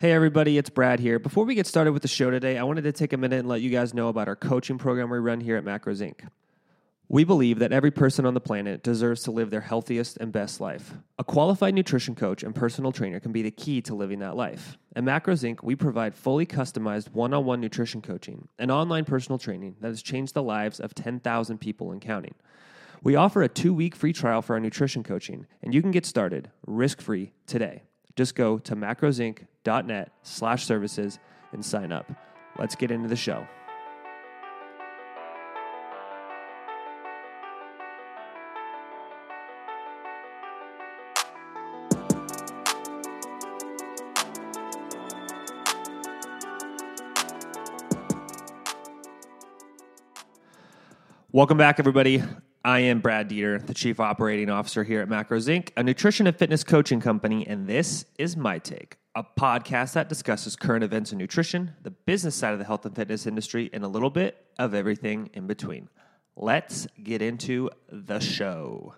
Hey, everybody, it's Brad here. Before we get started with the show today, I wanted to take a minute and let you guys know about our coaching program we run here at Macros Inc. We believe that every person on the planet deserves to live their healthiest and best life. A qualified nutrition coach and personal trainer can be the key to living that life. At Macros Inc., we provide fully customized one on one nutrition coaching and online personal training that has changed the lives of 10,000 people and counting. We offer a two week free trial for our nutrition coaching, and you can get started risk free today. Just go to macrosinc.net slash services and sign up. Let's get into the show. Welcome back, everybody. I am Brad Dieter, the Chief Operating Officer here at Macros Inc., a nutrition and fitness coaching company, and this is My Take, a podcast that discusses current events in nutrition, the business side of the health and fitness industry, and a little bit of everything in between. Let's get into the show.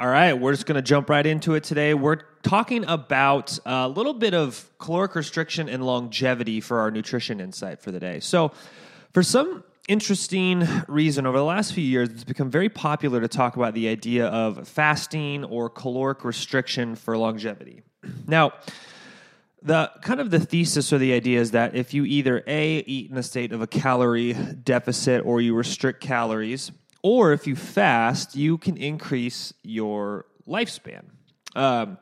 All right, we're just going to jump right into it today. We're talking about a little bit of caloric restriction and longevity for our nutrition insight for the day. So, for some interesting reason, over the last few years, it's become very popular to talk about the idea of fasting or caloric restriction for longevity. Now, the kind of the thesis or the idea is that if you either a eat in a state of a calorie deficit or you restrict calories or if you fast, you can increase your lifespan. Um,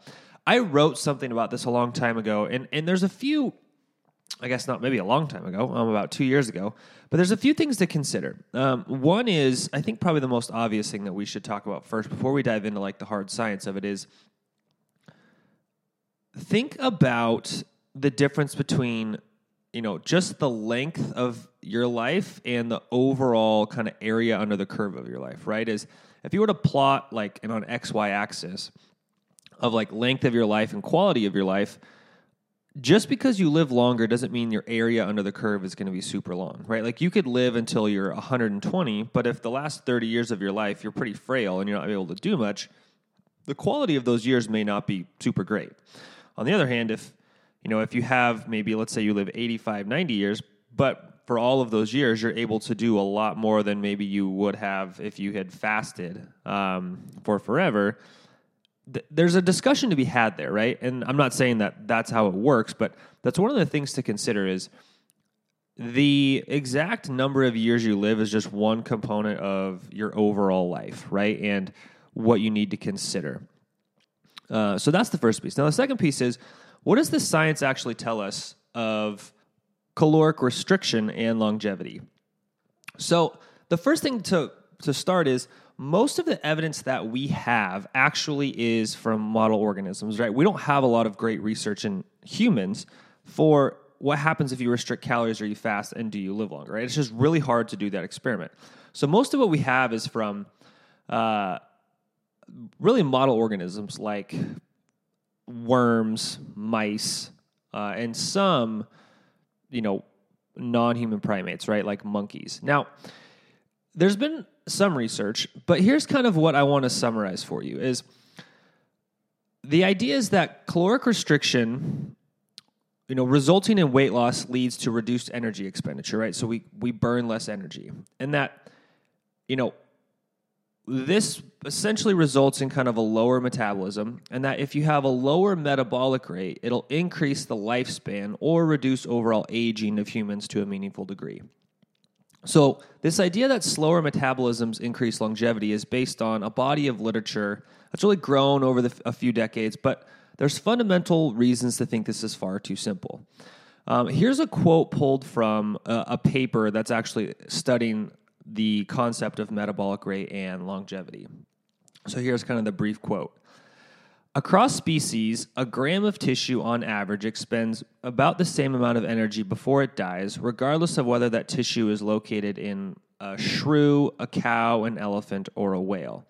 I wrote something about this a long time ago, and, and there's a few, I guess not maybe a long time ago, um, about two years ago, but there's a few things to consider. Um, one is, I think probably the most obvious thing that we should talk about first before we dive into like the hard science of it is think about the difference between you know just the length of your life and the overall kind of area under the curve of your life right? Is if you were to plot like an on xy axis of like length of your life and quality of your life just because you live longer doesn't mean your area under the curve is going to be super long right? Like you could live until you're 120 but if the last 30 years of your life you're pretty frail and you're not able to do much the quality of those years may not be super great. On the other hand if you know, if you have maybe, let's say you live 85, 90 years, but for all of those years, you're able to do a lot more than maybe you would have if you had fasted um, for forever. Th- there's a discussion to be had there, right? And I'm not saying that that's how it works, but that's one of the things to consider is the exact number of years you live is just one component of your overall life, right? And what you need to consider. Uh, so that's the first piece. Now, the second piece is what does the science actually tell us of caloric restriction and longevity? So, the first thing to, to start is most of the evidence that we have actually is from model organisms, right? We don't have a lot of great research in humans for what happens if you restrict calories or you fast and do you live longer, right? It's just really hard to do that experiment. So, most of what we have is from uh, really model organisms like worms, mice, uh, and some, you know, non-human primates, right, like monkeys. Now, there's been some research, but here's kind of what I want to summarize for you: is the idea is that caloric restriction you know resulting in weight loss leads to reduced energy expenditure right? So we we burn less energy. And that you know this essentially results in kind of a lower metabolism, and that if you have a lower metabolic rate, it'll increase the lifespan or reduce overall aging of humans to a meaningful degree. So, this idea that slower metabolisms increase longevity is based on a body of literature that's really grown over the, a few decades, but there's fundamental reasons to think this is far too simple. Um, here's a quote pulled from a, a paper that's actually studying the concept of metabolic rate and longevity. So here's kind of the brief quote. Across species, a gram of tissue on average expends about the same amount of energy before it dies, regardless of whether that tissue is located in a shrew, a cow, an elephant, or a whale.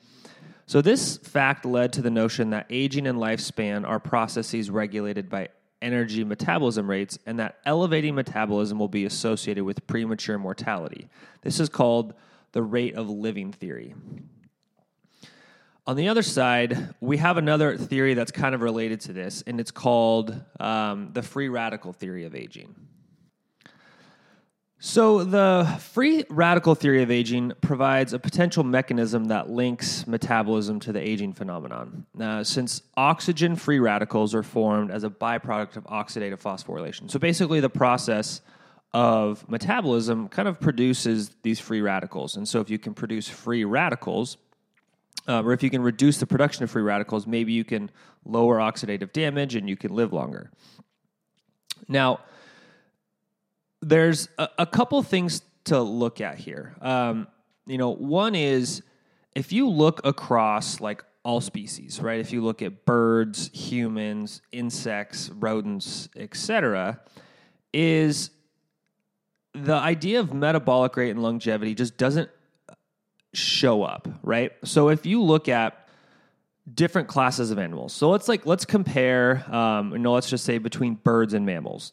So, this fact led to the notion that aging and lifespan are processes regulated by energy metabolism rates, and that elevating metabolism will be associated with premature mortality. This is called the rate of living theory. On the other side, we have another theory that's kind of related to this, and it's called um, the free radical theory of aging. So, the free radical theory of aging provides a potential mechanism that links metabolism to the aging phenomenon. Now, since oxygen free radicals are formed as a byproduct of oxidative phosphorylation. So, basically, the process of metabolism kind of produces these free radicals. And so, if you can produce free radicals, um, or if you can reduce the production of free radicals, maybe you can lower oxidative damage and you can live longer. Now, there's a, a couple things to look at here. Um, you know, one is if you look across like all species, right? If you look at birds, humans, insects, rodents, etc., is the idea of metabolic rate and longevity just doesn't show up, right? So if you look at different classes of animals, so let's like let's compare, um, you know, let's just say between birds and mammals.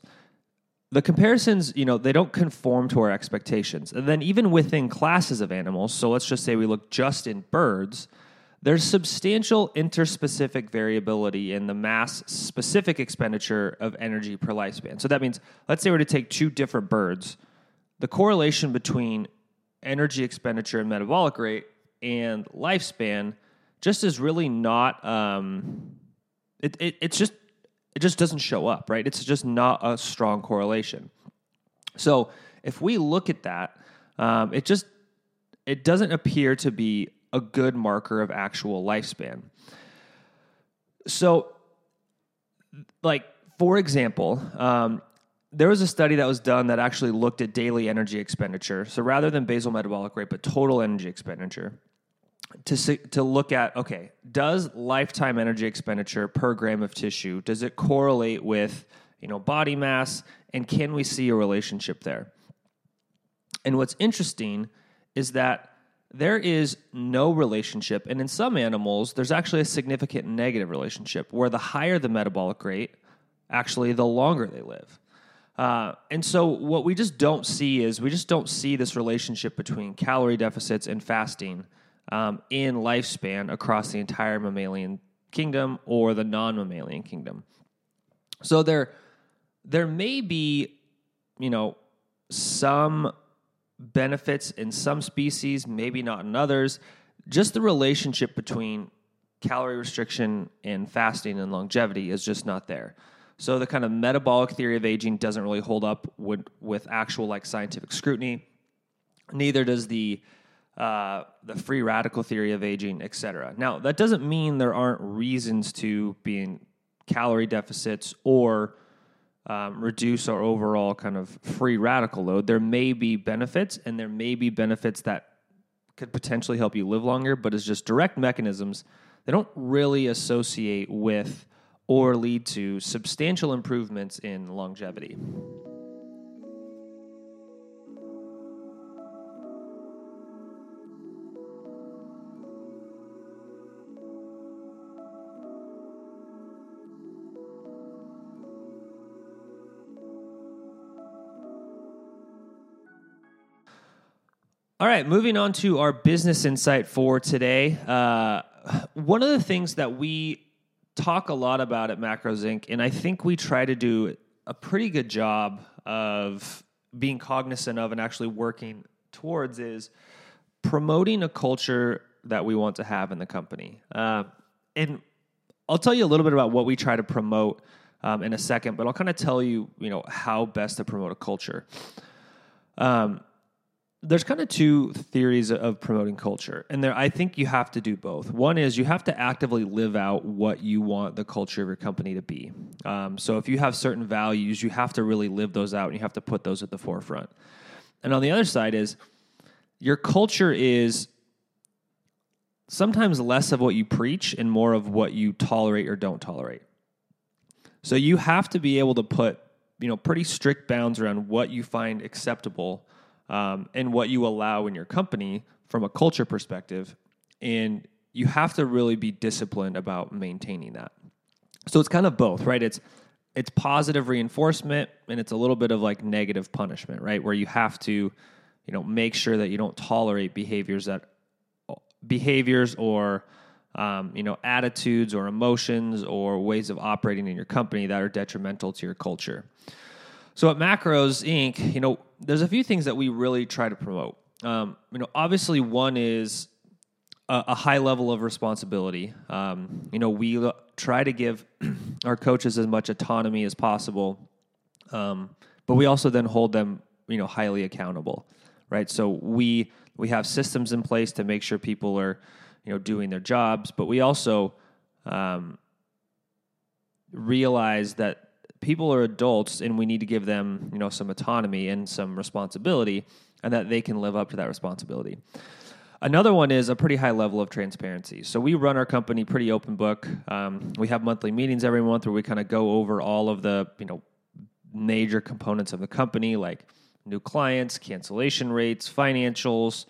The comparisons, you know, they don't conform to our expectations. And then even within classes of animals, so let's just say we look just in birds, there's substantial interspecific variability in the mass specific expenditure of energy per lifespan. So that means, let's say we're to take two different birds, the correlation between energy expenditure and metabolic rate and lifespan just is really not um, it, it, it's just it just doesn't show up right? It's just not a strong correlation. So if we look at that um, it just it doesn't appear to be a good marker of actual lifespan. So like for example um, there was a study that was done that actually looked at daily energy expenditure. So rather than basal metabolic rate, but total energy expenditure, to to look at okay, does lifetime energy expenditure per gram of tissue does it correlate with you know body mass, and can we see a relationship there? And what's interesting is that there is no relationship, and in some animals, there's actually a significant negative relationship where the higher the metabolic rate, actually, the longer they live. Uh, and so, what we just don't see is we just don't see this relationship between calorie deficits and fasting um, in lifespan across the entire mammalian kingdom or the non mammalian kingdom. So, there, there may be, you know, some benefits in some species, maybe not in others. Just the relationship between calorie restriction and fasting and longevity is just not there. So the kind of metabolic theory of aging doesn't really hold up with, with actual like scientific scrutiny. Neither does the uh, the free radical theory of aging, et cetera. Now that doesn't mean there aren't reasons to be in calorie deficits or um, reduce our overall kind of free radical load. There may be benefits, and there may be benefits that could potentially help you live longer, but as just direct mechanisms, they don't really associate with or lead to substantial improvements in longevity. All right, moving on to our business insight for today. Uh, one of the things that we talk a lot about at Macros Inc., and I think we try to do a pretty good job of being cognizant of and actually working towards is promoting a culture that we want to have in the company. Uh, and I'll tell you a little bit about what we try to promote um, in a second, but I'll kind of tell you, you know, how best to promote a culture. Um, there's kind of two theories of promoting culture and there i think you have to do both. One is you have to actively live out what you want the culture of your company to be. Um, so if you have certain values you have to really live those out and you have to put those at the forefront. And on the other side is your culture is sometimes less of what you preach and more of what you tolerate or don't tolerate. So you have to be able to put you know pretty strict bounds around what you find acceptable um, and what you allow in your company from a culture perspective. And you have to really be disciplined about maintaining that. So it's kind of both, right? It's it's positive reinforcement and it's a little bit of like negative punishment, right? Where you have to you know make sure that you don't tolerate behaviors that behaviors or um, you know attitudes or emotions or ways of operating in your company that are detrimental to your culture. So at Macros Inc., you know, there's a few things that we really try to promote. Um, you know, obviously one is a, a high level of responsibility. Um, you know, we try to give our coaches as much autonomy as possible, um, but we also then hold them, you know, highly accountable, right? So we we have systems in place to make sure people are, you know, doing their jobs, but we also um, realize that people are adults and we need to give them, you know, some autonomy and some responsibility, and that they can live up to that responsibility. Another one is a pretty high level of transparency. So we run our company pretty open book. Um, we have monthly meetings every month where we kind of go over all of the you know major components of the company, like new clients, cancellation rates, financials,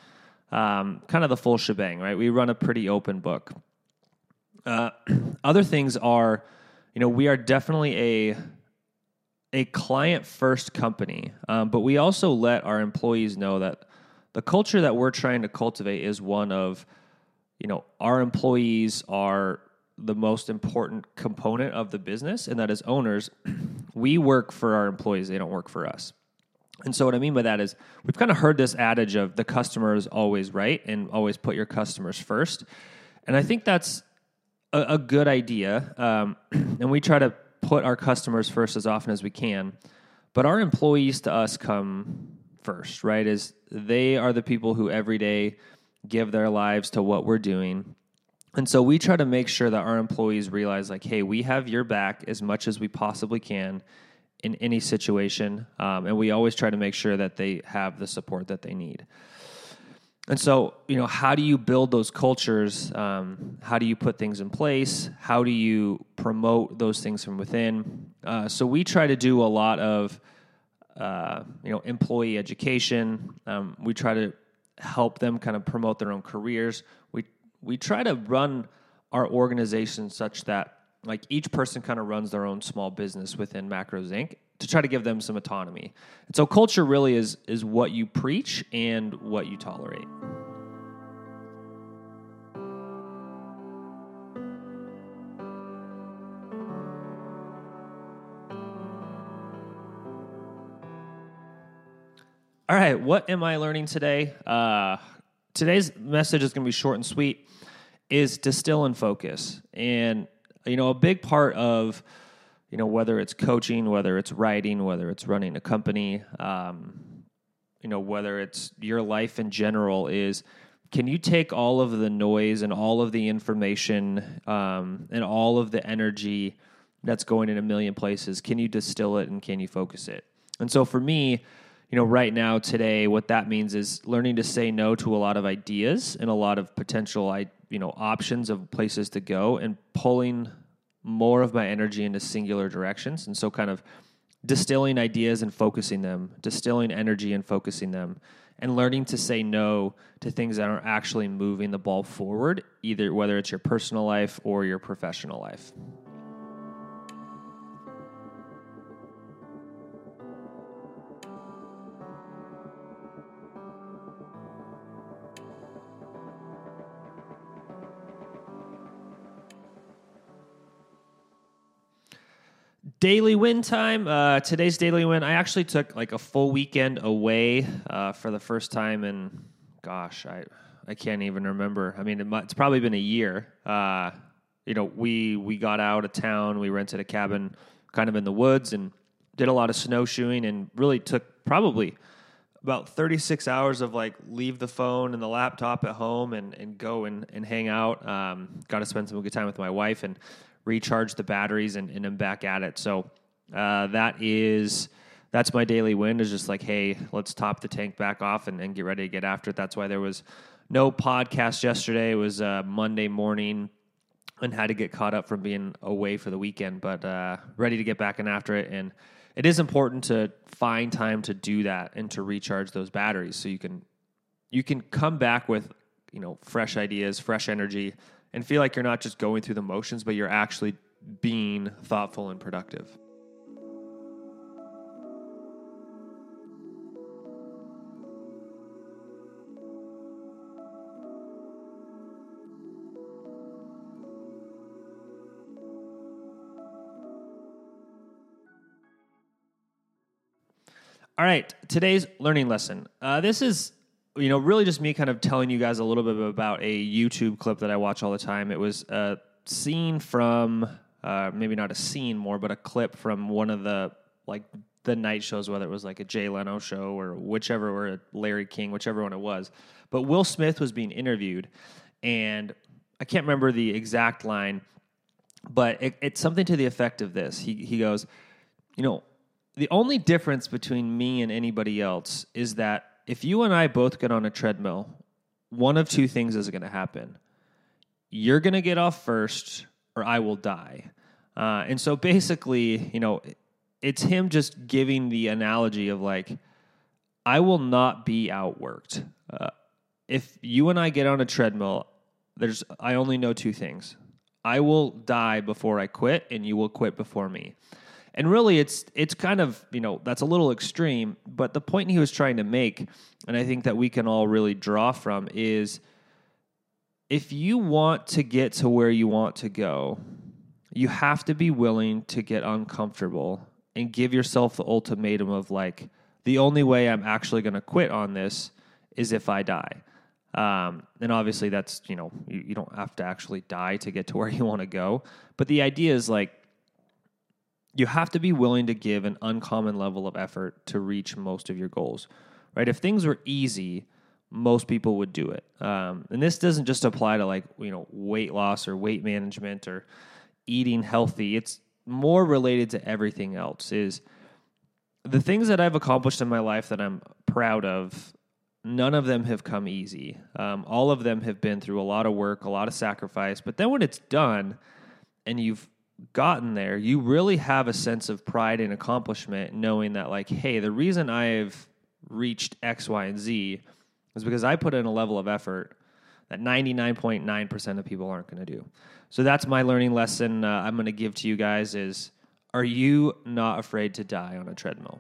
um, kind of the full shebang. Right? We run a pretty open book. Uh, other things are, you know, we are definitely a a client first company, um, but we also let our employees know that the culture that we're trying to cultivate is one of, you know, our employees are the most important component of the business, and that as owners, we work for our employees, they don't work for us. And so, what I mean by that is, we've kind of heard this adage of the customer is always right and always put your customers first. And I think that's a, a good idea. Um, and we try to put our customers first as often as we can. But our employees to us come first, right? Is they are the people who every day give their lives to what we're doing. And so we try to make sure that our employees realize, like, hey, we have your back as much as we possibly can in any situation. Um, and we always try to make sure that they have the support that they need. And so, you know, how do you build those cultures? Um, how do you put things in place? How do you promote those things from within? Uh, so we try to do a lot of uh, you know employee education. Um, we try to help them kind of promote their own careers. We we try to run our organization such that like each person kind of runs their own small business within Macros Inc. to try to give them some autonomy. And so culture really is is what you preach and what you tolerate. All right, what am I learning today? Uh, today's message is going to be short and sweet. Is distill and focus, and you know a big part of you know whether it's coaching, whether it's writing, whether it's running a company, um, you know whether it's your life in general is can you take all of the noise and all of the information um, and all of the energy that's going in a million places? Can you distill it and can you focus it? And so for me you know, right now, today, what that means is learning to say no to a lot of ideas and a lot of potential, you know, options of places to go, and pulling more of my energy into singular directions. And so, kind of distilling ideas and focusing them, distilling energy and focusing them, and learning to say no to things that aren't actually moving the ball forward, either whether it's your personal life or your professional life. Daily win time. Uh, today's daily win. I actually took like a full weekend away uh, for the first time in, gosh, I I can't even remember. I mean, it it's probably been a year. Uh, you know, we we got out of town. We rented a cabin, kind of in the woods, and did a lot of snowshoeing, and really took probably about 36 hours of like leave the phone and the laptop at home and, and go and, and hang out. Um, got to spend some good time with my wife and recharge the batteries, and, and I'm back at it. So uh, that is that's my daily win is just like, hey, let's top the tank back off and, and get ready to get after it. That's why there was no podcast yesterday. It was uh, Monday morning and had to get caught up from being away for the weekend, but uh, ready to get back and after it. And it is important to find time to do that and to recharge those batteries so you can you can come back with you know fresh ideas, fresh energy, and feel like you're not just going through the motions, but you're actually being thoughtful and productive. All right, today's learning lesson. Uh, this is you know, really just me kind of telling you guys a little bit about a YouTube clip that I watch all the time. It was a scene from, uh, maybe not a scene more, but a clip from one of the like the night shows, whether it was like a Jay Leno show or whichever, or Larry King, whichever one it was. But Will Smith was being interviewed, and I can't remember the exact line, but it, it's something to the effect of this. He he goes, you know the only difference between me and anybody else is that if you and I both get on a treadmill, one of two things is going to happen. You're going to get off first, or I will die. Uh, and so basically, you know, it's him just giving the analogy of like, I will not be outworked. Uh, if you and I get on a treadmill, there's I only know two things. I will die before I quit, and you will quit before me. And really, it's it's kind of you know that's a little extreme, but the point he was trying to make, and I think that we can all really draw from is, if you want to get to where you want to go, you have to be willing to get uncomfortable and give yourself the ultimatum of like the only way I'm actually going to quit on this is if I die. Um, and obviously, that's you know you, you don't have to actually die to get to where you want to go, but the idea is like you have to be willing to give an uncommon level of effort to reach most of your goals, right? If things were easy, most people would do it. Um, and this doesn't just apply to like, you know, weight loss or weight management or eating healthy. It's more related to everything else is the things that I've accomplished in my life that I'm proud of. None of them have come easy. Um, all of them have been through a lot of work, a lot of sacrifice. But then when it's done and you've gotten there, you really have a sense of pride and accomplishment knowing that, like, hey, the reason I've reached X, Y, and Z is because I put in a level of effort that 99.9% of people aren't going to do. So that's my learning lesson uh, I'm going to give to you guys is are you not afraid to die on a treadmill?